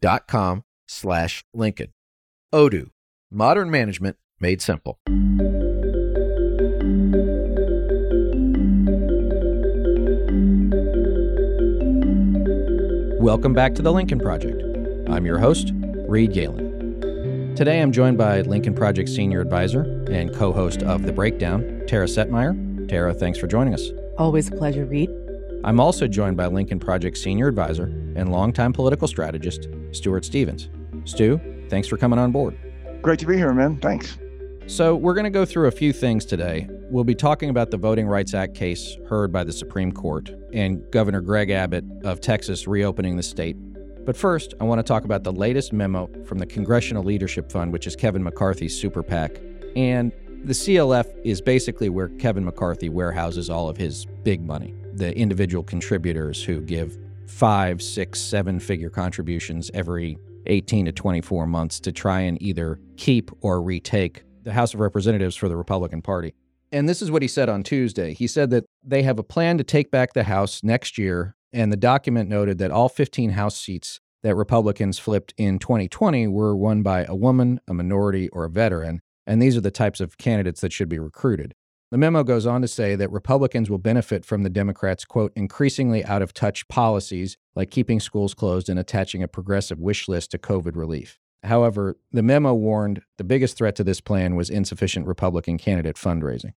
dot com slash Lincoln. Odoo, modern management made simple. Welcome back to the Lincoln Project. I'm your host, Reed Galen. Today I'm joined by Lincoln Project Senior Advisor and co host of The Breakdown, Tara Setmayer. Tara, thanks for joining us. Always a pleasure, Reed. I'm also joined by Lincoln Project Senior Advisor and longtime political strategist, Stuart Stevens. Stu, thanks for coming on board. Great to be here, man. Thanks. So, we're going to go through a few things today. We'll be talking about the Voting Rights Act case heard by the Supreme Court and Governor Greg Abbott of Texas reopening the state. But first, I want to talk about the latest memo from the Congressional Leadership Fund, which is Kevin McCarthy's super PAC. And the CLF is basically where Kevin McCarthy warehouses all of his big money, the individual contributors who give five, six, seven figure contributions every 18 to 24 months to try and either keep or retake the House of Representatives for the Republican Party. And this is what he said on Tuesday. He said that they have a plan to take back the House next year, and the document noted that all 15 House seats that Republicans flipped in 2020 were won by a woman, a minority, or a veteran, and these are the types of candidates that should be recruited. The memo goes on to say that Republicans will benefit from the Democrats' quote, increasingly out of touch policies like keeping schools closed and attaching a progressive wish list to COVID relief. However, the memo warned the biggest threat to this plan was insufficient Republican candidate fundraising.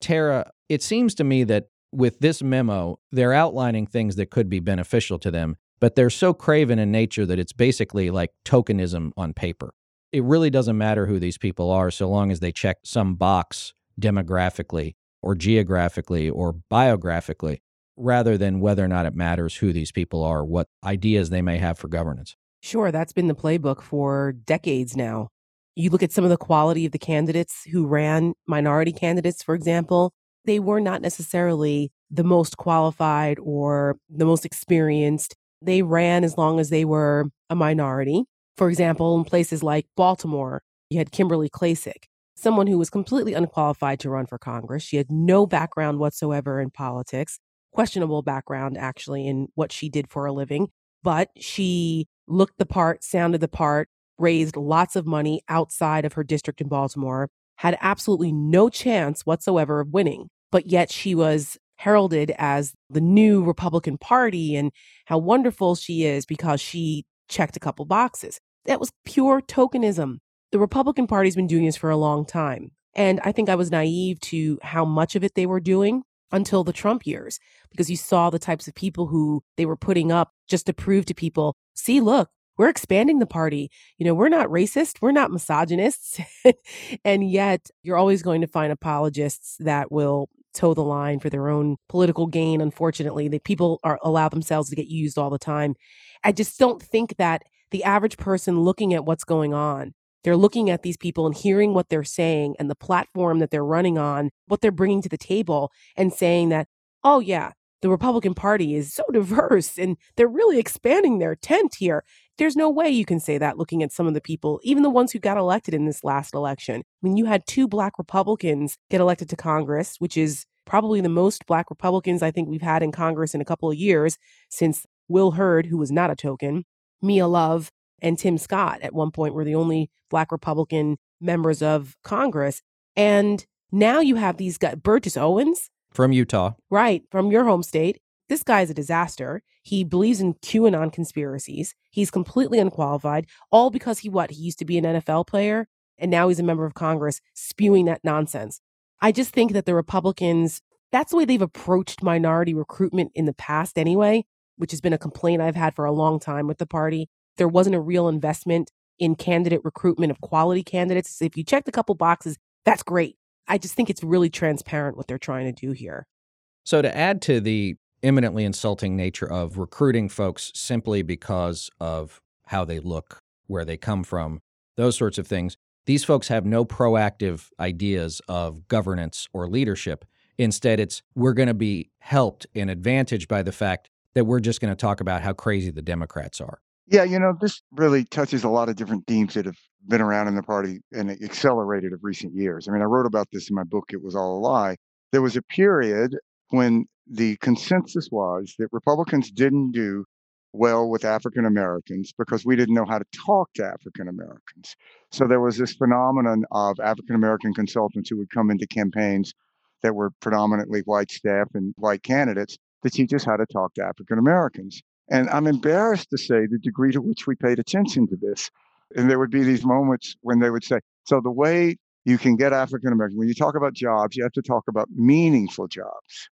Tara, it seems to me that with this memo, they're outlining things that could be beneficial to them, but they're so craven in nature that it's basically like tokenism on paper. It really doesn't matter who these people are so long as they check some box demographically or geographically or biographically, rather than whether or not it matters who these people are, what ideas they may have for governance. Sure, that's been the playbook for decades now. You look at some of the quality of the candidates who ran minority candidates, for example, they were not necessarily the most qualified or the most experienced. They ran as long as they were a minority. For example, in places like Baltimore, you had Kimberly Klacik, someone who was completely unqualified to run for Congress. She had no background whatsoever in politics, questionable background actually in what she did for a living, but she looked the part, sounded the part, raised lots of money outside of her district in Baltimore, had absolutely no chance whatsoever of winning. But yet she was heralded as the new Republican Party and how wonderful she is because she checked a couple boxes. That was pure tokenism. The Republican Party's been doing this for a long time. And I think I was naive to how much of it they were doing until the Trump years, because you saw the types of people who they were putting up just to prove to people, see, look, we're expanding the party. You know, we're not racist, we're not misogynists. and yet you're always going to find apologists that will toe the line for their own political gain. Unfortunately, the people are allow themselves to get used all the time. I just don't think that the average person looking at what's going on they're looking at these people and hearing what they're saying and the platform that they're running on, what they're bringing to the table, and saying that, oh, yeah, the Republican Party is so diverse and they're really expanding their tent here. There's no way you can say that looking at some of the people, even the ones who got elected in this last election. I mean, you had two black Republicans get elected to Congress, which is probably the most black Republicans I think we've had in Congress in a couple of years since Will Hurd, who was not a token, Mia Love, and Tim Scott at one point were the only black Republican members of Congress. And now you have these guys, Burgess Owens. From Utah. Right, from your home state. This guy is a disaster. He believes in QAnon conspiracies. He's completely unqualified, all because he what? He used to be an NFL player and now he's a member of Congress spewing that nonsense. I just think that the Republicans, that's the way they've approached minority recruitment in the past anyway, which has been a complaint I've had for a long time with the party there wasn't a real investment in candidate recruitment of quality candidates. If you checked a couple boxes, that's great. I just think it's really transparent what they're trying to do here. So, to add to the eminently insulting nature of recruiting folks simply because of how they look, where they come from, those sorts of things. These folks have no proactive ideas of governance or leadership. Instead, it's we're going to be helped and advantaged by the fact that we're just going to talk about how crazy the Democrats are. Yeah, you know, this really touches a lot of different themes that have been around in the party and accelerated of recent years. I mean, I wrote about this in my book, It Was All a Lie. There was a period when the consensus was that Republicans didn't do well with African Americans because we didn't know how to talk to African Americans. So there was this phenomenon of African American consultants who would come into campaigns that were predominantly white staff and white candidates to teach us how to talk to African Americans. And I'm embarrassed to say the degree to which we paid attention to this. And there would be these moments when they would say, so the way you can get African American, when you talk about jobs, you have to talk about meaningful jobs.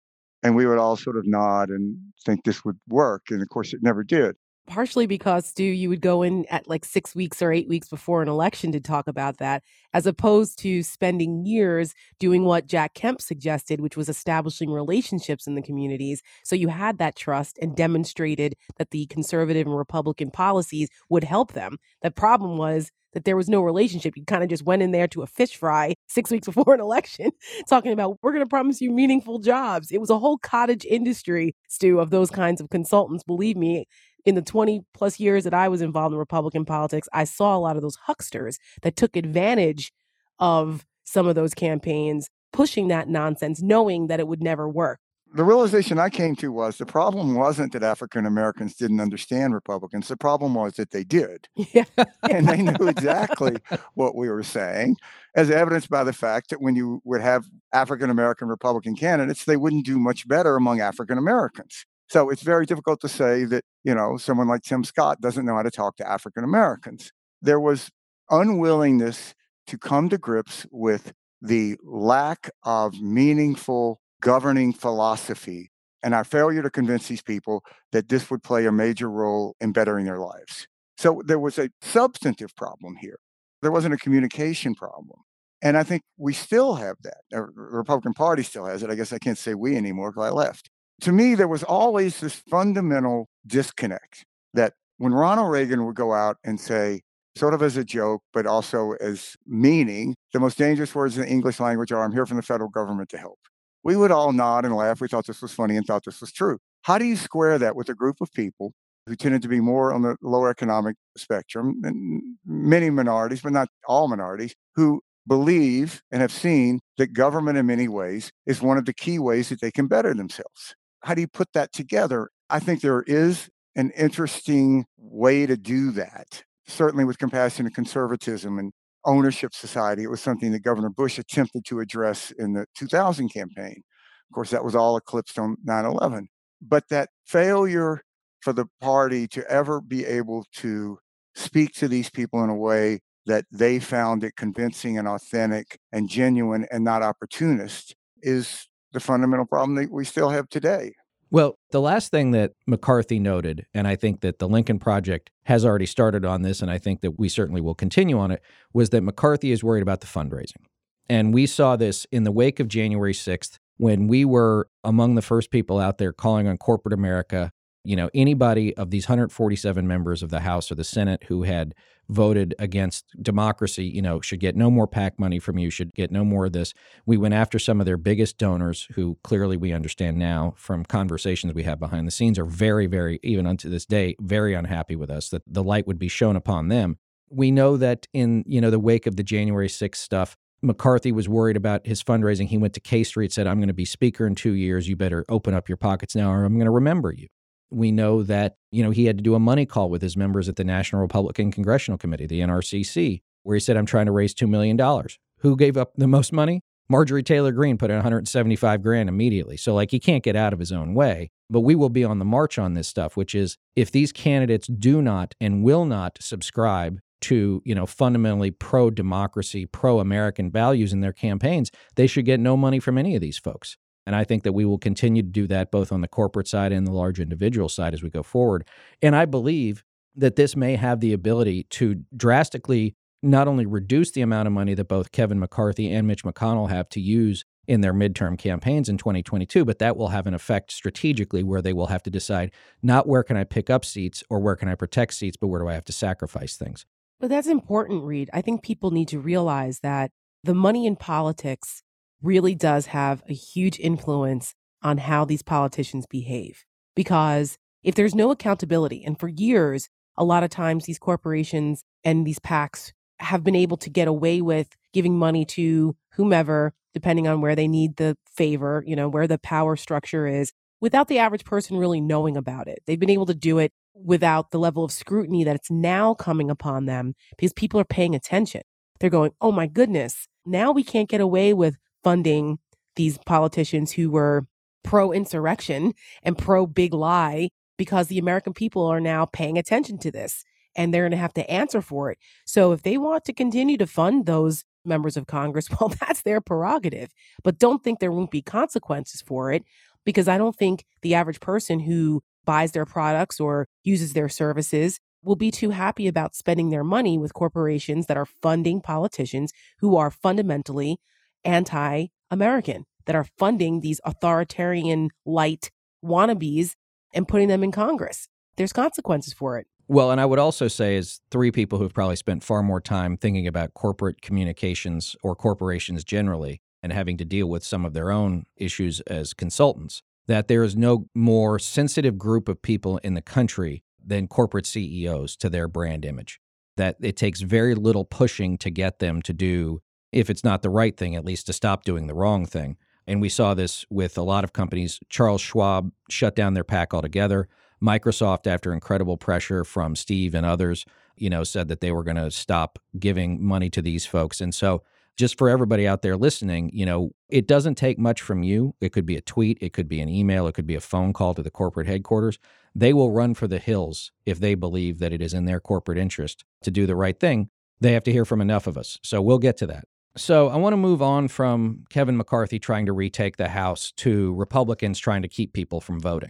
And we would all sort of nod and think this would work. And of course, it never did partially because Stu, you would go in at like six weeks or eight weeks before an election to talk about that, as opposed to spending years doing what Jack Kemp suggested, which was establishing relationships in the communities. So you had that trust and demonstrated that the conservative and Republican policies would help them. The problem was that there was no relationship. You kind of just went in there to a fish fry six weeks before an election, talking about we're going to promise you meaningful jobs. It was a whole cottage industry, Stu, of those kinds of consultants. Believe me, in the 20 plus years that I was involved in Republican politics, I saw a lot of those hucksters that took advantage of some of those campaigns, pushing that nonsense, knowing that it would never work. The realization I came to was the problem wasn't that African Americans didn't understand Republicans. The problem was that they did. Yeah. and they knew exactly what we were saying, as evidenced by the fact that when you would have African American Republican candidates, they wouldn't do much better among African Americans. So it's very difficult to say that, you know, someone like Tim Scott doesn't know how to talk to African Americans. There was unwillingness to come to grips with the lack of meaningful governing philosophy and our failure to convince these people that this would play a major role in bettering their lives. So there was a substantive problem here. There wasn't a communication problem. And I think we still have that. The Republican Party still has it. I guess I can't say we anymore because I left to me, there was always this fundamental disconnect that when Ronald Reagan would go out and say, sort of as a joke, but also as meaning, the most dangerous words in the English language are, I'm here from the federal government to help. We would all nod and laugh. We thought this was funny and thought this was true. How do you square that with a group of people who tended to be more on the lower economic spectrum, and many minorities, but not all minorities, who believe and have seen that government in many ways is one of the key ways that they can better themselves? How do you put that together? I think there is an interesting way to do that. Certainly with compassion and conservatism and ownership society, it was something that Governor Bush attempted to address in the 2000 campaign. Of course, that was all eclipsed on 9 11. But that failure for the party to ever be able to speak to these people in a way that they found it convincing and authentic and genuine and not opportunist is the fundamental problem that we still have today. Well, the last thing that McCarthy noted, and I think that the Lincoln Project has already started on this, and I think that we certainly will continue on it, was that McCarthy is worried about the fundraising. And we saw this in the wake of January 6th when we were among the first people out there calling on corporate America you know, anybody of these 147 members of the House or the Senate who had voted against democracy, you know, should get no more PAC money from you, should get no more of this. We went after some of their biggest donors who clearly we understand now from conversations we have behind the scenes are very, very, even unto this day, very unhappy with us that the light would be shown upon them. We know that in, you know, the wake of the January 6th stuff, McCarthy was worried about his fundraising. He went to K Street, said, I'm going to be speaker in two years. You better open up your pockets now or I'm going to remember you we know that you know he had to do a money call with his members at the National Republican Congressional Committee, the NRCC, where he said, "I'm trying to raise two million dollars." Who gave up the most money? Marjorie Taylor Greene put in 175 grand immediately. So like he can't get out of his own way. But we will be on the march on this stuff, which is if these candidates do not and will not subscribe to, you know, fundamentally pro democracy, pro American values in their campaigns, they should get no money from any of these folks. And I think that we will continue to do that both on the corporate side and the large individual side as we go forward. And I believe that this may have the ability to drastically not only reduce the amount of money that both Kevin McCarthy and Mitch McConnell have to use in their midterm campaigns in 2022, but that will have an effect strategically where they will have to decide not where can I pick up seats or where can I protect seats, but where do I have to sacrifice things. But that's important, Reed. I think people need to realize that the money in politics really does have a huge influence on how these politicians behave. Because if there's no accountability, and for years, a lot of times these corporations and these PACs have been able to get away with giving money to whomever, depending on where they need the favor, you know, where the power structure is, without the average person really knowing about it. They've been able to do it without the level of scrutiny that it's now coming upon them because people are paying attention. They're going, oh my goodness, now we can't get away with funding these politicians who were pro insurrection and pro big lie because the American people are now paying attention to this and they're going to have to answer for it. So if they want to continue to fund those members of Congress, well, that's their prerogative. But don't think there won't be consequences for it because I don't think the average person who buys their products or uses their services will be too happy about spending their money with corporations that are funding politicians who are fundamentally anti American, that are funding these authoritarian light wannabes and putting them in Congress. There's consequences for it. Well, and I would also say, as three people who've probably spent far more time thinking about corporate communications or corporations generally and having to deal with some of their own issues as consultants, that there is no more sensitive group of people in the country than corporate CEOs to their brand image. That it takes very little pushing to get them to do, if it's not the right thing, at least to stop doing the wrong thing. And we saw this with a lot of companies. Charles Schwab shut down their PAC altogether. Microsoft, after incredible pressure from Steve and others, you know, said that they were going to stop giving money to these folks. And so, just for everybody out there listening, you know, it doesn't take much from you. It could be a tweet, it could be an email, it could be a phone call to the corporate headquarters. They will run for the hills if they believe that it is in their corporate interest to do the right thing. They have to hear from enough of us. So we'll get to that. So I want to move on from Kevin McCarthy trying to retake the House to Republicans trying to keep people from voting.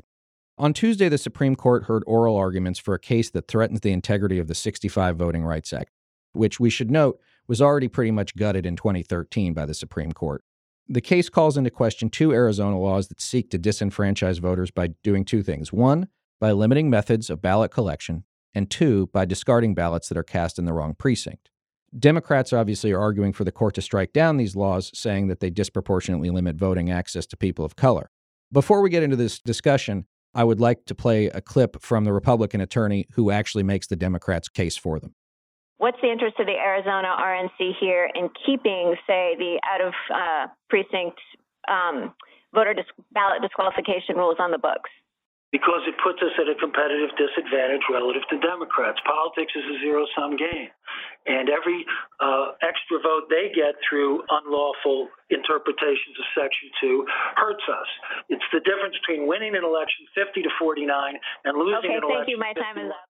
On Tuesday, the Supreme Court heard oral arguments for a case that threatens the integrity of the 65 Voting Rights Act, which we should note was already pretty much gutted in 2013 by the Supreme Court. The case calls into question two Arizona laws that seek to disenfranchise voters by doing two things. One, by limiting methods of ballot collection, and two, by discarding ballots that are cast in the wrong precinct. Democrats obviously are arguing for the court to strike down these laws, saying that they disproportionately limit voting access to people of color. Before we get into this discussion, I would like to play a clip from the Republican attorney who actually makes the Democrats' case for them. What's the interest of the Arizona RNC here in keeping, say, the out of uh, precinct um, voter dis- ballot disqualification rules on the books? because it puts us at a competitive disadvantage relative to Democrats. Politics is a zero sum game. And every uh, extra vote they get through unlawful interpretations of Section 2 hurts us. It's the difference between winning an election 50 to 49 and losing okay, an election. Okay, thank you. My time is up.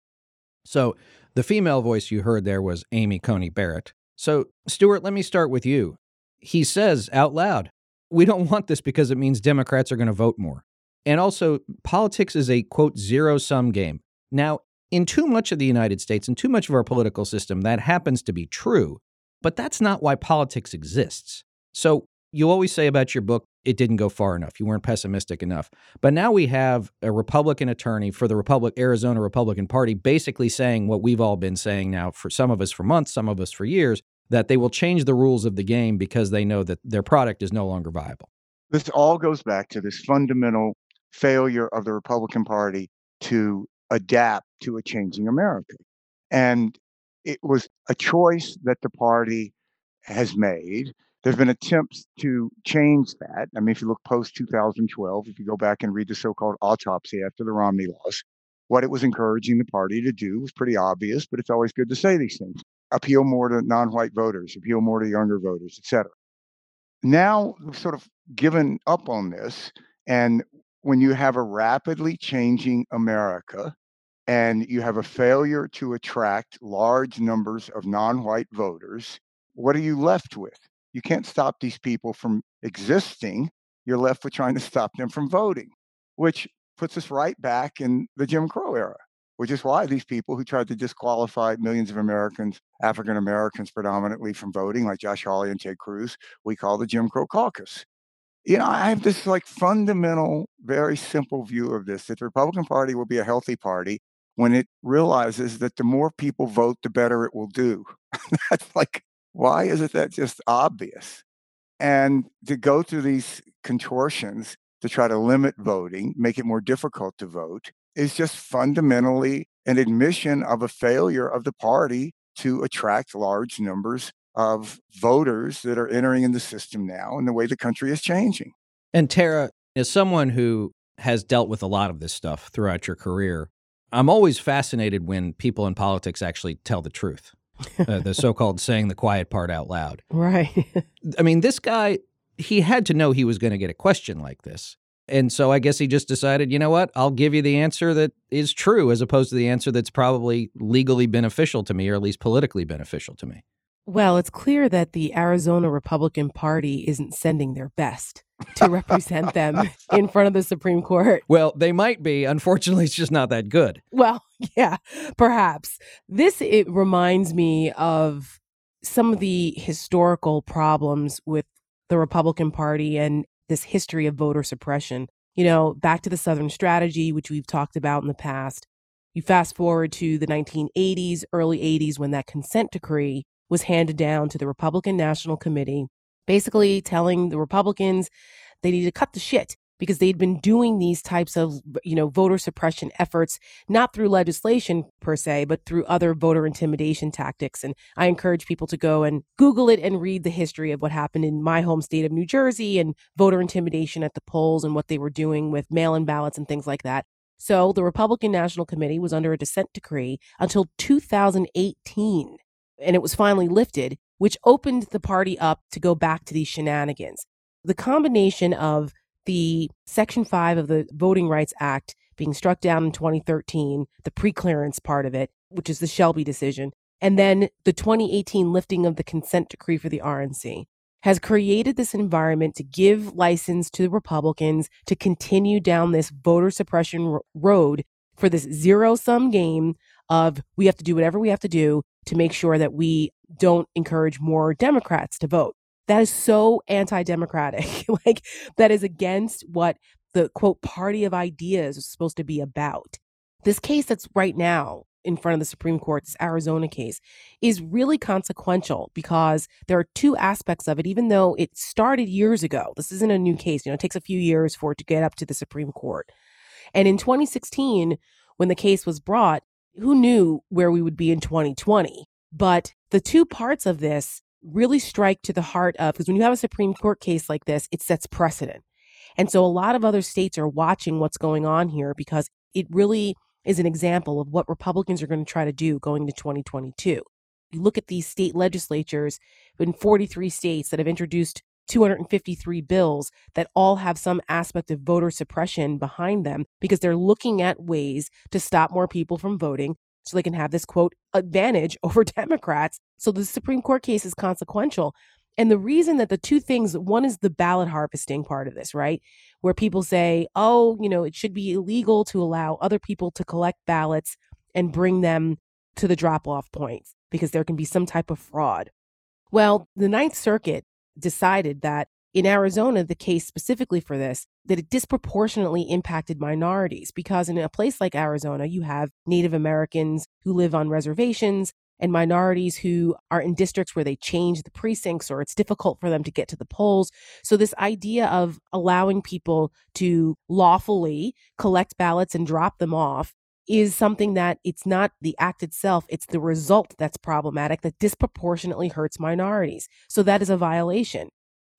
So the female voice you heard there was Amy Coney Barrett. So, Stuart, let me start with you. He says out loud, we don't want this because it means Democrats are going to vote more. And also, politics is a quote, zero sum game. Now, in too much of the United States and too much of our political system, that happens to be true, but that's not why politics exists. So, you always say about your book, it didn't go far enough. You weren't pessimistic enough. But now we have a Republican attorney for the Republic Arizona Republican Party basically saying what we've all been saying now for some of us for months, some of us for years, that they will change the rules of the game because they know that their product is no longer viable. This all goes back to this fundamental failure of the Republican Party to adapt to a changing America. And it was a choice that the party has made. There's been attempts to change that. I mean, if you look post 2012, if you go back and read the so called autopsy after the Romney loss, what it was encouraging the party to do was pretty obvious, but it's always good to say these things appeal more to non white voters, appeal more to younger voters, et cetera. Now we've sort of given up on this, and when you have a rapidly changing America and you have a failure to attract large numbers of non white voters, what are you left with? You can't stop these people from existing. You're left with trying to stop them from voting, which puts us right back in the Jim Crow era, which is why these people who tried to disqualify millions of Americans, African Americans predominantly, from voting, like Josh Hawley and Ted Cruz, we call the Jim Crow caucus. you know, I have this like fundamental, very simple view of this that the Republican Party will be a healthy party when it realizes that the more people vote, the better it will do. That's like, why isn't that just obvious? And to go through these contortions to try to limit voting, make it more difficult to vote, is just fundamentally an admission of a failure of the party to attract large numbers of voters that are entering in the system now and the way the country is changing. And Tara, as someone who has dealt with a lot of this stuff throughout your career, I'm always fascinated when people in politics actually tell the truth. uh, the so-called saying the quiet part out loud. Right. I mean, this guy he had to know he was going to get a question like this. And so I guess he just decided, you know what? I'll give you the answer that is true as opposed to the answer that's probably legally beneficial to me or at least politically beneficial to me. Well, it's clear that the Arizona Republican Party isn't sending their best to represent them in front of the Supreme Court. Well, they might be. Unfortunately, it's just not that good. Well, yeah, perhaps. This it reminds me of some of the historical problems with the Republican Party and this history of voter suppression. You know, back to the Southern strategy, which we've talked about in the past. You fast forward to the 1980s, early 80s, when that consent decree was handed down to the Republican National Committee, basically telling the Republicans they need to cut the shit because they'd been doing these types of you know voter suppression efforts not through legislation per se but through other voter intimidation tactics. And i encourage people to go and google it and read the history of what happened in my home state of new jersey and voter intimidation at the polls and what they were doing with mail-in ballots and things like that. So the republican national committee was under a dissent decree until 2018 and it was finally lifted which opened the party up to go back to these shenanigans. The combination of the Section 5 of the Voting Rights Act being struck down in 2013, the preclearance part of it, which is the Shelby decision, and then the 2018 lifting of the consent decree for the RNC has created this environment to give license to the Republicans to continue down this voter suppression road for this zero sum game of we have to do whatever we have to do to make sure that we don't encourage more Democrats to vote that is so anti-democratic like that is against what the quote party of ideas is supposed to be about this case that's right now in front of the Supreme Court, this Arizona case, is really consequential because there are two aspects of it, even though it started years ago. This isn't a new case. You know, it takes a few years for it to get up to the Supreme Court. And in 2016, when the case was brought, who knew where we would be in 2020? But the two parts of this really strike to the heart of because when you have a Supreme Court case like this, it sets precedent. And so a lot of other states are watching what's going on here because it really is an example of what Republicans are going to try to do going to 2022. You look at these state legislatures in 43 states that have introduced 253 bills that all have some aspect of voter suppression behind them because they're looking at ways to stop more people from voting so they can have this quote advantage over Democrats. So the Supreme Court case is consequential. And the reason that the two things, one is the ballot harvesting part of this, right? Where people say, oh, you know, it should be illegal to allow other people to collect ballots and bring them to the drop off points because there can be some type of fraud. Well, the Ninth Circuit decided that in Arizona, the case specifically for this, that it disproportionately impacted minorities because in a place like Arizona, you have Native Americans who live on reservations and minorities who are in districts where they change the precincts or it's difficult for them to get to the polls. So, this idea of allowing people to lawfully collect ballots and drop them off is something that it's not the act itself, it's the result that's problematic that disproportionately hurts minorities. So, that is a violation.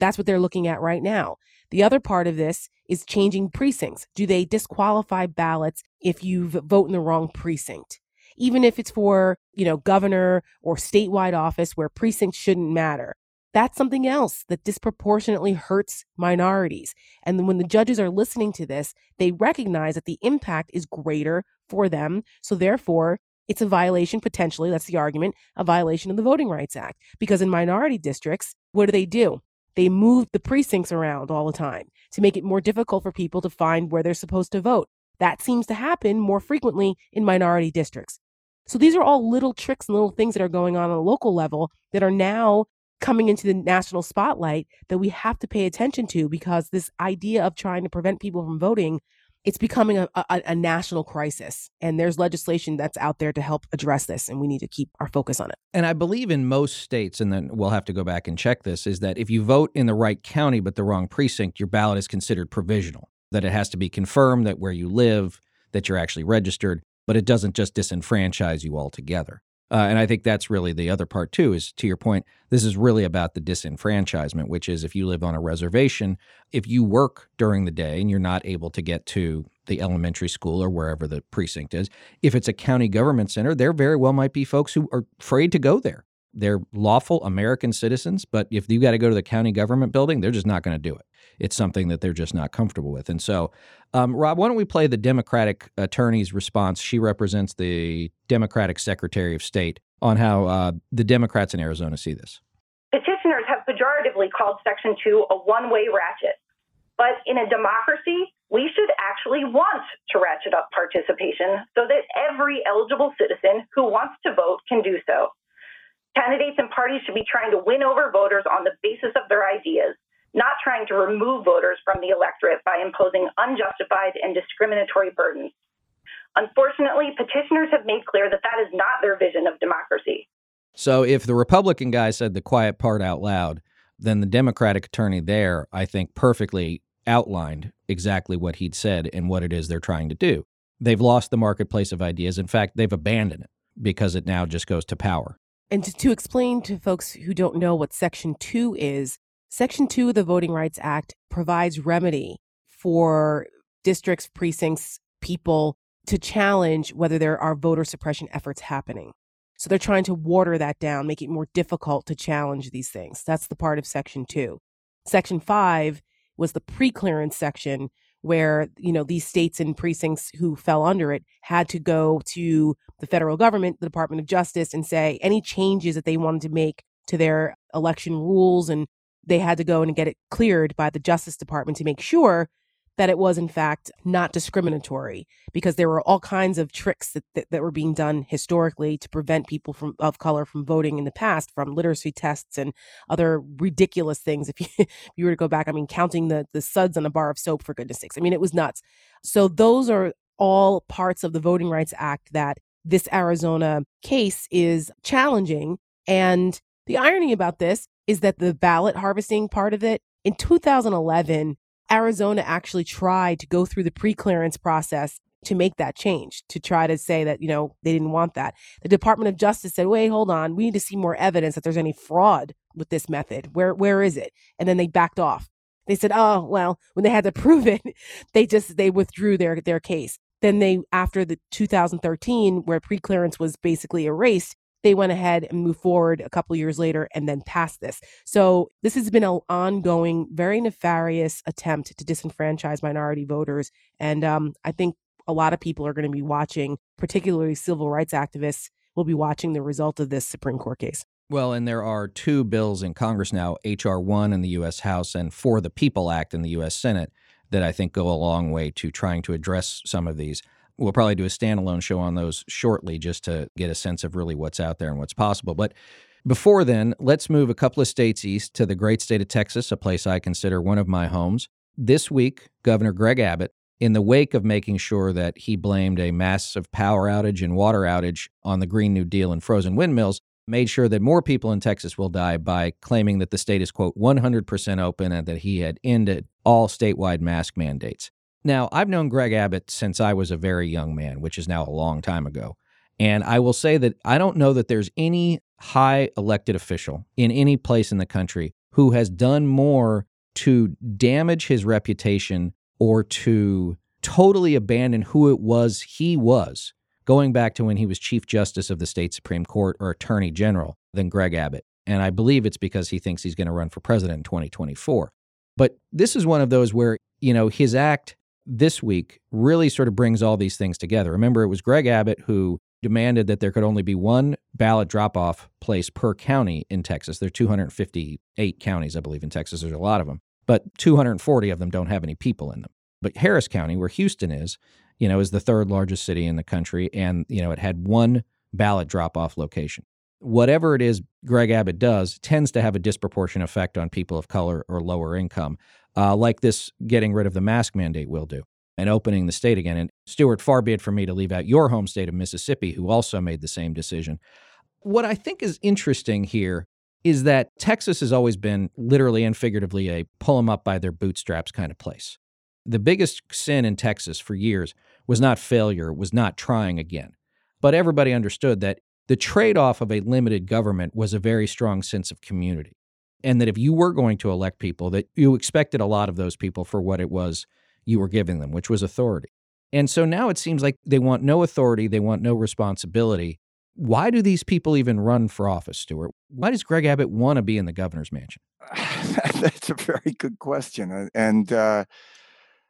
That's what they're looking at right now. The other part of this is changing precincts. Do they disqualify ballots if you vote in the wrong precinct? Even if it's for, you know, governor or statewide office where precincts shouldn't matter. That's something else that disproportionately hurts minorities. And when the judges are listening to this, they recognize that the impact is greater for them. So therefore, it's a violation potentially, that's the argument, a violation of the Voting Rights Act. Because in minority districts, what do they do? They move the precincts around all the time to make it more difficult for people to find where they're supposed to vote. That seems to happen more frequently in minority districts. So these are all little tricks and little things that are going on on a local level that are now coming into the national spotlight that we have to pay attention to because this idea of trying to prevent people from voting it's becoming a, a, a, national crisis and there's legislation that's out there to help address this and we need to keep our focus on it. And i believe in most states and then we'll have to go back and check this is that if you vote in the right county but the wrong precinct your ballot is considered provisional that it has to be confirmed that where you live that you're actually registered but it doesn't just disenfranchise you altogether uh, and I think that's really the other part too. Is to your point, this is really about the disenfranchisement, which is if you live on a reservation, if you work during the day and you're not able to get to the elementary school or wherever the precinct is, if it's a county government center, there very well might be folks who are afraid to go there. They're lawful American citizens, but if you got to go to the county government building, they're just not going to do it. It's something that they're just not comfortable with. And so, um, Rob, why don't we play the Democratic attorney's response? She represents the Democratic Secretary of State on how uh, the Democrats in Arizona see this. Petitioners have pejoratively called Section 2 a one way ratchet. But in a democracy, we should actually want to ratchet up participation so that every eligible citizen who wants to vote can do so. Candidates and parties should be trying to win over voters on the basis of their ideas, not trying to remove voters from the electorate by imposing unjustified and discriminatory burdens. Unfortunately, petitioners have made clear that that is not their vision of democracy. So if the Republican guy said the quiet part out loud, then the Democratic attorney there, I think, perfectly outlined exactly what he'd said and what it is they're trying to do. They've lost the marketplace of ideas. In fact, they've abandoned it because it now just goes to power. And to, to explain to folks who don't know what Section 2 is, Section 2 of the Voting Rights Act provides remedy for districts, precincts, people to challenge whether there are voter suppression efforts happening. So they're trying to water that down, make it more difficult to challenge these things. That's the part of Section 2. Section 5 was the pre-clearance section where you know these states and precincts who fell under it had to go to the federal government the department of justice and say any changes that they wanted to make to their election rules and they had to go and get it cleared by the justice department to make sure that it was in fact not discriminatory because there were all kinds of tricks that, that, that, were being done historically to prevent people from of color from voting in the past from literacy tests and other ridiculous things. If you, if you were to go back i mean counting the the suds on a bar of soap for goodness sakes. I mean it was nuts. So those are all parts of the voting rights act that this arizona case is challenging. And the irony about this is that the ballot harvesting part of it in 2011 Arizona actually tried to go through the pre-clearance process to make that change, to try to say that, you know, they didn't want that. The Department of Justice said, wait, hold on, we need to see more evidence that there's any fraud with this method. Where where is it? And then they backed off. They said, oh, well, when they had to prove it, they just they withdrew their their case. Then they after the 2013 where pre-clearance was basically erased, they went ahead and moved forward a couple years later and then passed this. So this has been an ongoing, very nefarious attempt to disenfranchise minority voters. And um, I think a lot of people are going to be watching, particularly civil rights activists, will be watching the result of this Supreme Court case. Well, and there are two bills in Congress now, H.R. 1 in the U.S. House and For the People Act in the U.S. Senate, that I think go a long way to trying to address some of these. We'll probably do a standalone show on those shortly just to get a sense of really what's out there and what's possible. But before then, let's move a couple of states east to the great state of Texas, a place I consider one of my homes. This week, Governor Greg Abbott, in the wake of making sure that he blamed a massive power outage and water outage on the Green New Deal and frozen windmills, made sure that more people in Texas will die by claiming that the state is, quote, 100% open and that he had ended all statewide mask mandates. Now, I've known Greg Abbott since I was a very young man, which is now a long time ago. And I will say that I don't know that there's any high elected official in any place in the country who has done more to damage his reputation or to totally abandon who it was he was, going back to when he was Chief Justice of the state Supreme Court or Attorney General, than Greg Abbott. And I believe it's because he thinks he's going to run for president in 2024. But this is one of those where, you know, his act this week really sort of brings all these things together. Remember, it was Greg Abbott who demanded that there could only be one ballot drop off place per county in Texas. There are 258 counties, I believe, in Texas. There's a lot of them, but 240 of them don't have any people in them. But Harris County, where Houston is, you know, is the third largest city in the country, and you know it had one ballot drop off location. whatever it is Greg Abbott does tends to have a disproportionate effect on people of color or lower income, uh, like this getting rid of the mask mandate will do and opening the state again. And Stuart, far be it from me to leave out your home state of Mississippi, who also made the same decision. What I think is interesting here is that Texas has always been literally and figuratively a pull them up by their bootstraps kind of place. The biggest sin in Texas for years was not failure, was not trying again. But everybody understood that the trade off of a limited government was a very strong sense of community. And that if you were going to elect people, that you expected a lot of those people for what it was you were giving them, which was authority. And so now it seems like they want no authority, they want no responsibility. Why do these people even run for office, Stuart? Why does Greg Abbott want to be in the governor's mansion? That's a very good question. And uh,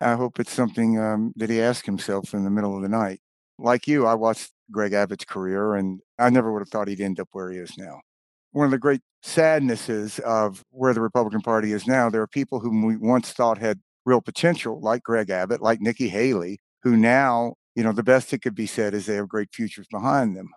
I hope it's something um, that he asks himself in the middle of the night. Like you, I watched Greg Abbott's career, and I never would have thought he'd end up where he is now. One of the great sadnesses of where the Republican Party is now, there are people whom we once thought had real potential, like Greg Abbott, like Nikki Haley, who now, you know, the best that could be said is they have great futures behind them.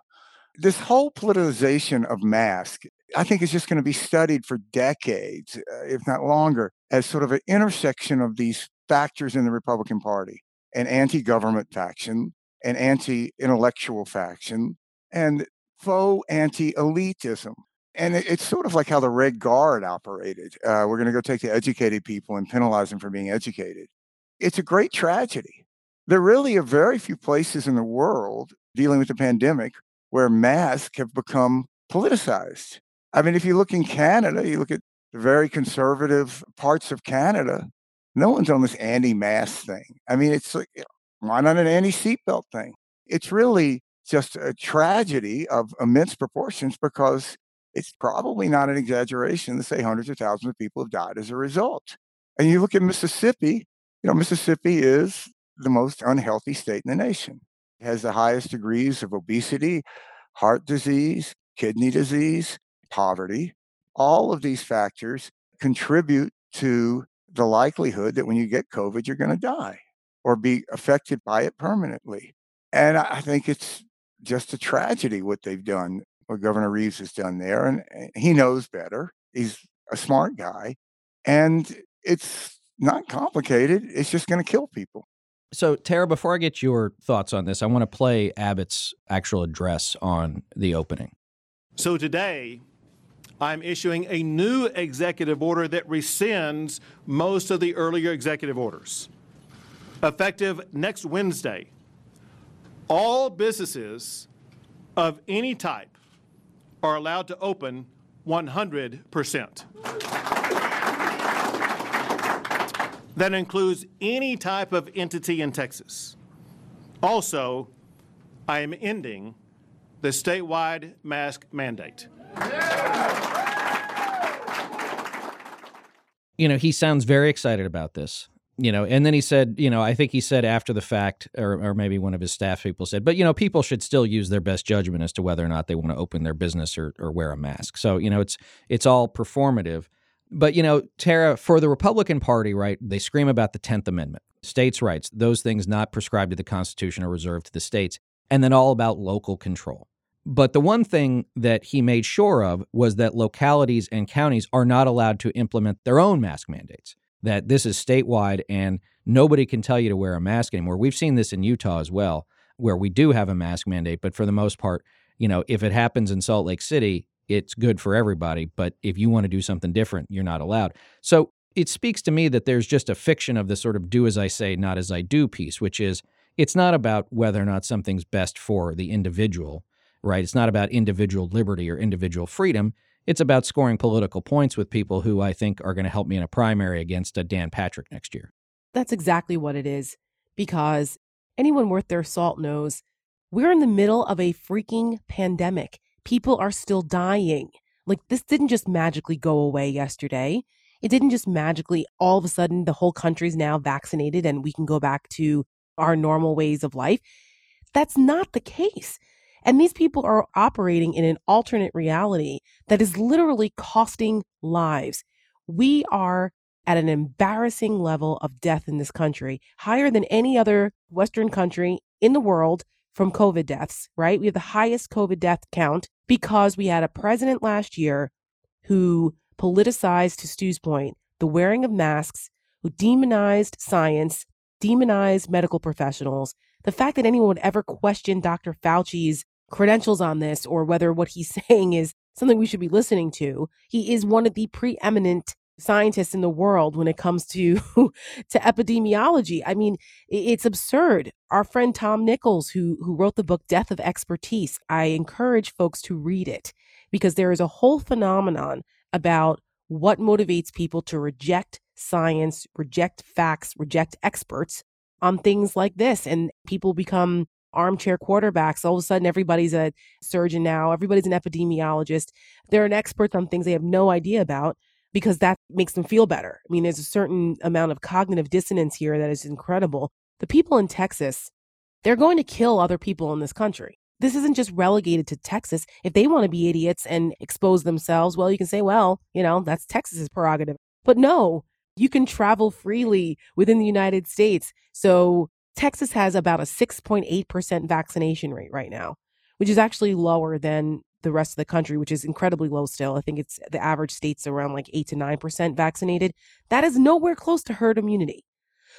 This whole politicization of mask, I think, is just going to be studied for decades, uh, if not longer, as sort of an intersection of these factors in the Republican Party an anti government faction, an anti intellectual faction, and faux anti elitism and it, it's sort of like how the Red Guard operated. Uh, we're going to go take the educated people and penalize them for being educated. It's a great tragedy. There really are very few places in the world dealing with the pandemic where masks have become politicized. I mean, if you look in Canada, you look at the very conservative parts of Canada, no one's on this anti-mask thing. I mean, it's like, why not an anti-seatbelt thing? It's really just a tragedy of immense proportions because it's probably not an exaggeration to say hundreds of thousands of people have died as a result. And you look at Mississippi, you know, Mississippi is the most unhealthy state in the nation. It has the highest degrees of obesity, heart disease, kidney disease, poverty. All of these factors contribute to the likelihood that when you get COVID, you're going to die or be affected by it permanently. And I think it's just a tragedy what they've done what Governor Reeves has done there, and eh, he knows better. He's a smart guy, and it's not complicated. It's just going to kill people. So, Tara, before I get your thoughts on this, I want to play Abbott's actual address on the opening. So, today, I'm issuing a new executive order that rescinds most of the earlier executive orders. Effective next Wednesday, all businesses of any type are allowed to open 100%. That includes any type of entity in Texas. Also, I am ending the statewide mask mandate. You know, he sounds very excited about this you know, and then he said, you know, I think he said after the fact, or, or maybe one of his staff people said, but you know, people should still use their best judgment as to whether or not they want to open their business or, or wear a mask. So you know, it's it's all performative. But you know, Tara, for the Republican Party, right? They scream about the Tenth Amendment, states' rights, those things not prescribed to the Constitution are reserved to the states, and then all about local control. But the one thing that he made sure of was that localities and counties are not allowed to implement their own mask mandates that this is statewide and nobody can tell you to wear a mask anymore. We've seen this in Utah as well, where we do have a mask mandate, but for the most part, you know, if it happens in Salt Lake City, it's good for everybody. But if you want to do something different, you're not allowed. So it speaks to me that there's just a fiction of the sort of do as I say, not as I do piece, which is it's not about whether or not something's best for the individual, right? It's not about individual liberty or individual freedom. It's about scoring political points with people who I think are going to help me in a primary against a Dan Patrick next year. That's exactly what it is. Because anyone worth their salt knows we're in the middle of a freaking pandemic. People are still dying. Like, this didn't just magically go away yesterday. It didn't just magically, all of a sudden, the whole country's now vaccinated and we can go back to our normal ways of life. That's not the case. And these people are operating in an alternate reality that is literally costing lives. We are at an embarrassing level of death in this country, higher than any other Western country in the world from COVID deaths, right? We have the highest COVID death count because we had a president last year who politicized, to Stu's point, the wearing of masks, who demonized science, demonized medical professionals. The fact that anyone would ever question Dr. Fauci's credentials on this or whether what he's saying is something we should be listening to. He is one of the preeminent scientists in the world when it comes to to epidemiology. I mean, it's absurd. Our friend Tom Nichols, who who wrote the book Death of Expertise, I encourage folks to read it because there is a whole phenomenon about what motivates people to reject science, reject facts, reject experts on things like this, and people become armchair quarterbacks. All of a sudden, everybody's a surgeon now. Everybody's an epidemiologist. They're an expert on things they have no idea about because that makes them feel better. I mean, there's a certain amount of cognitive dissonance here that is incredible. The people in Texas, they're going to kill other people in this country. This isn't just relegated to Texas. If they want to be idiots and expose themselves, well, you can say, well, you know, that's Texas's prerogative. But no, you can travel freely within the United States. So Texas has about a 6.8% vaccination rate right now, which is actually lower than the rest of the country, which is incredibly low still. I think it's the average state's around like 8 to 9% vaccinated. That is nowhere close to herd immunity.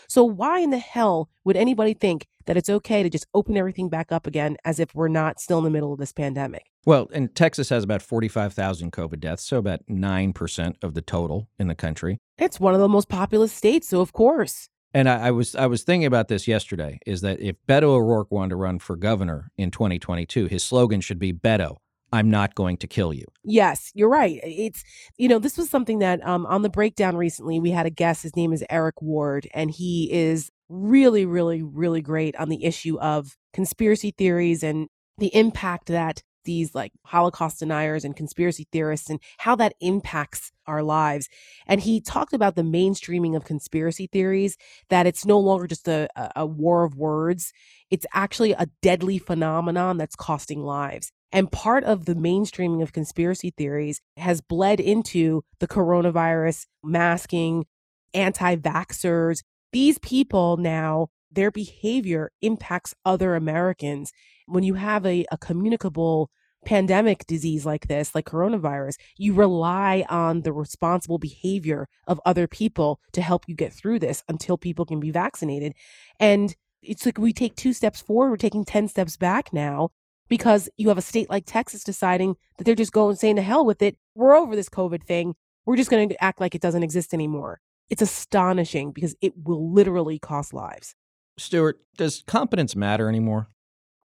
So, why in the hell would anybody think that it's okay to just open everything back up again as if we're not still in the middle of this pandemic? Well, and Texas has about 45,000 COVID deaths, so about 9% of the total in the country. It's one of the most populous states, so of course. And I, I, was I was thinking about this yesterday. Is that if Beto O'Rourke wanted to run for governor in 2022, his slogan should be Beto, I'm not going to kill you. Yes, you're right. It's, you know, this was something that um, on the breakdown recently, we had a guest. His name is Eric Ward, and he is really, really, really great on the issue of conspiracy theories and the impact that these like Holocaust deniers and conspiracy theorists and how that impacts our lives. And he talked about the mainstreaming of conspiracy theories, that it's no longer just a, a war of words, it's actually a deadly phenomenon that's costing lives. And part of the mainstreaming of conspiracy theories has bled into the coronavirus, masking, anti vaxxers. These people now, their behavior impacts other Americans. When you have a, a communicable pandemic disease like this, like coronavirus, you rely on the responsible behavior of other people to help you get through this until people can be vaccinated. And it's like we take two steps forward, we're taking 10 steps back now because you have a state like Texas deciding that they're just going saying to hell with it. We're over this COVID thing. We're just going to act like it doesn't exist anymore. It's astonishing because it will literally cost lives. Stuart, does competence matter anymore?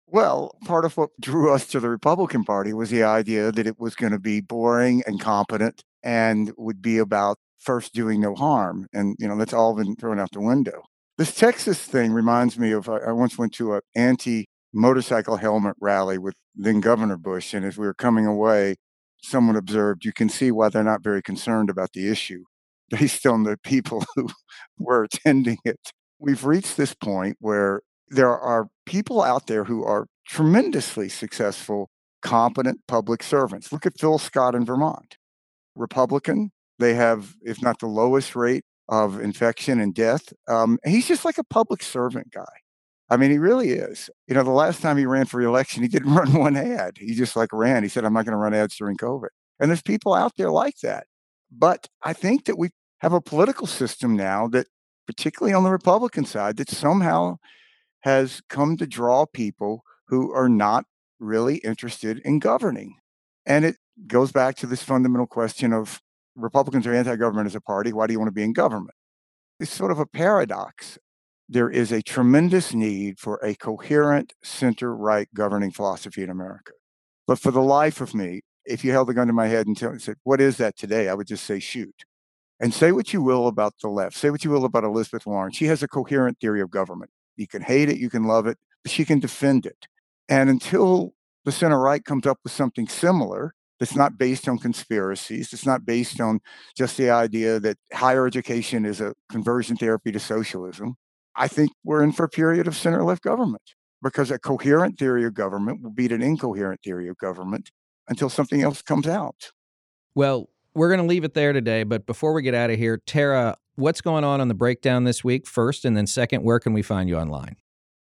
Well, part of what drew us to the Republican Party was the idea that it was going to be boring and competent and would be about first doing no harm. And, you know, that's all been thrown out the window. This Texas thing reminds me of I once went to an anti motorcycle helmet rally with then Governor Bush. And as we were coming away, someone observed, you can see why they're not very concerned about the issue based on the people who were attending it. We've reached this point where there are people out there who are tremendously successful, competent public servants. Look at Phil Scott in Vermont. Republican, they have, if not the lowest rate of infection and death. Um, he's just like a public servant guy. I mean, he really is. You know, the last time he ran for reelection, he didn't run one ad. He just like ran. He said, I'm not going to run ads during COVID. And there's people out there like that. But I think that we have a political system now that, particularly on the Republican side, that somehow has come to draw people who are not really interested in governing. And it goes back to this fundamental question of Republicans are anti government as a party. Why do you want to be in government? It's sort of a paradox there is a tremendous need for a coherent center right governing philosophy in America. But for the life of me, if you held a gun to my head and tell, said, What is that today? I would just say, Shoot. And say what you will about the left, say what you will about Elizabeth Warren. She has a coherent theory of government. You can hate it, you can love it, but she can defend it. And until the center right comes up with something similar, that's not based on conspiracies. It's not based on just the idea that higher education is a conversion therapy to socialism. I think we're in for a period of center left government because a coherent theory of government will beat an incoherent theory of government until something else comes out. Well, we're going to leave it there today. But before we get out of here, Tara, what's going on on the breakdown this week, first? And then second, where can we find you online?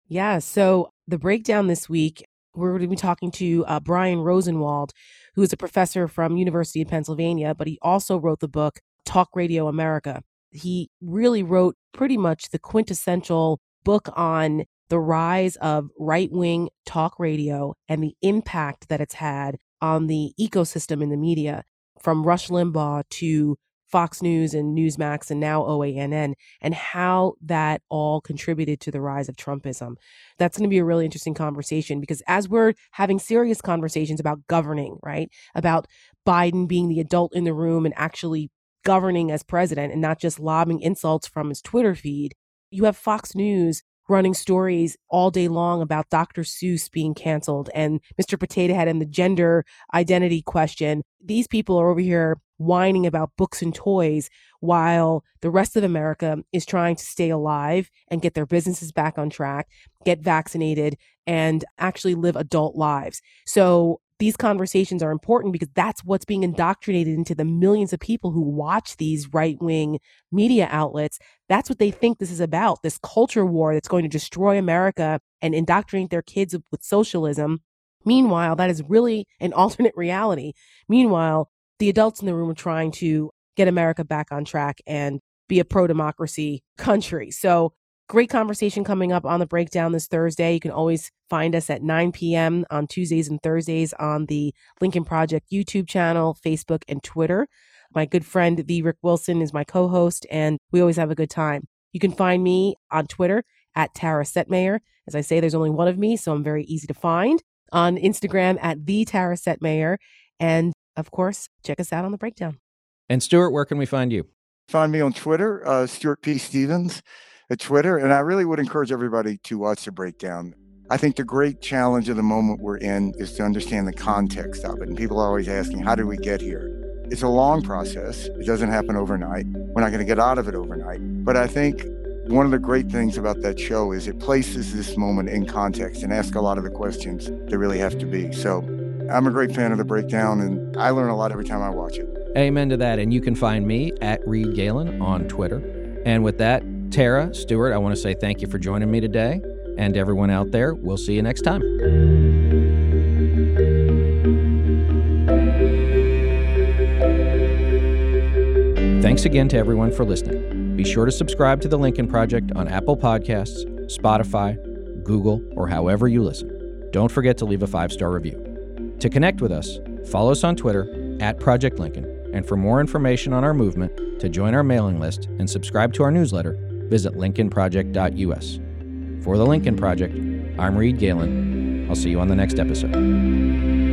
Yeah. So the breakdown this week, we're going to be talking to uh, Brian Rosenwald, who is a professor from University of Pennsylvania, but he also wrote the book Talk Radio America. He really wrote pretty much the quintessential book on the rise of right wing talk radio and the impact that it's had on the ecosystem in the media, from Rush Limbaugh to Fox News and Newsmax and now OANN, and how that all contributed to the rise of Trumpism. That's going to be a really interesting conversation because as we're having serious conversations about governing, right, about Biden being the adult in the room and actually governing as president and not just lobbing insults from his Twitter feed, you have Fox News running stories all day long about Dr. Seuss being canceled and Mr. Potato Head and the gender identity question. These people are over here whining about books and toys while the rest of America is trying to stay alive and get their businesses back on track, get vaccinated, and actually live adult lives. So these conversations are important because that's what's being indoctrinated into the millions of people who watch these right wing media outlets. That's what they think this is about this culture war that's going to destroy America and indoctrinate their kids with socialism. Meanwhile, that is really an alternate reality. Meanwhile, the adults in the room are trying to get America back on track and be a pro democracy country. So Great conversation coming up on the breakdown this Thursday. You can always find us at 9 p.m. on Tuesdays and Thursdays on the Lincoln Project YouTube channel, Facebook, and Twitter. My good friend, the Rick Wilson, is my co host, and we always have a good time. You can find me on Twitter at Tara Setmayer. As I say, there's only one of me, so I'm very easy to find. On Instagram at the Tara Setmayer. And of course, check us out on the breakdown. And Stuart, where can we find you? Find me on Twitter, uh, Stuart P. Stevens at Twitter. And I really would encourage everybody to watch the breakdown. I think the great challenge of the moment we're in is to understand the context of it. And people are always asking, how did we get here? It's a long process. It doesn't happen overnight. We're not going to get out of it overnight. But I think one of the great things about that show is it places this moment in context and asks a lot of the questions that really have to be. So I'm a great fan of the breakdown, and I learn a lot every time I watch it. Amen to that. And you can find me at Reed Galen on Twitter. And with that, Tara, Stuart, I want to say thank you for joining me today. And everyone out there, we'll see you next time. Thanks again to everyone for listening. Be sure to subscribe to The Lincoln Project on Apple Podcasts, Spotify, Google, or however you listen. Don't forget to leave a five star review. To connect with us, follow us on Twitter at Project Lincoln. And for more information on our movement, to join our mailing list, and subscribe to our newsletter, visit lincolnproject.us. For the Lincoln Project, I'm Reed Galen. I'll see you on the next episode.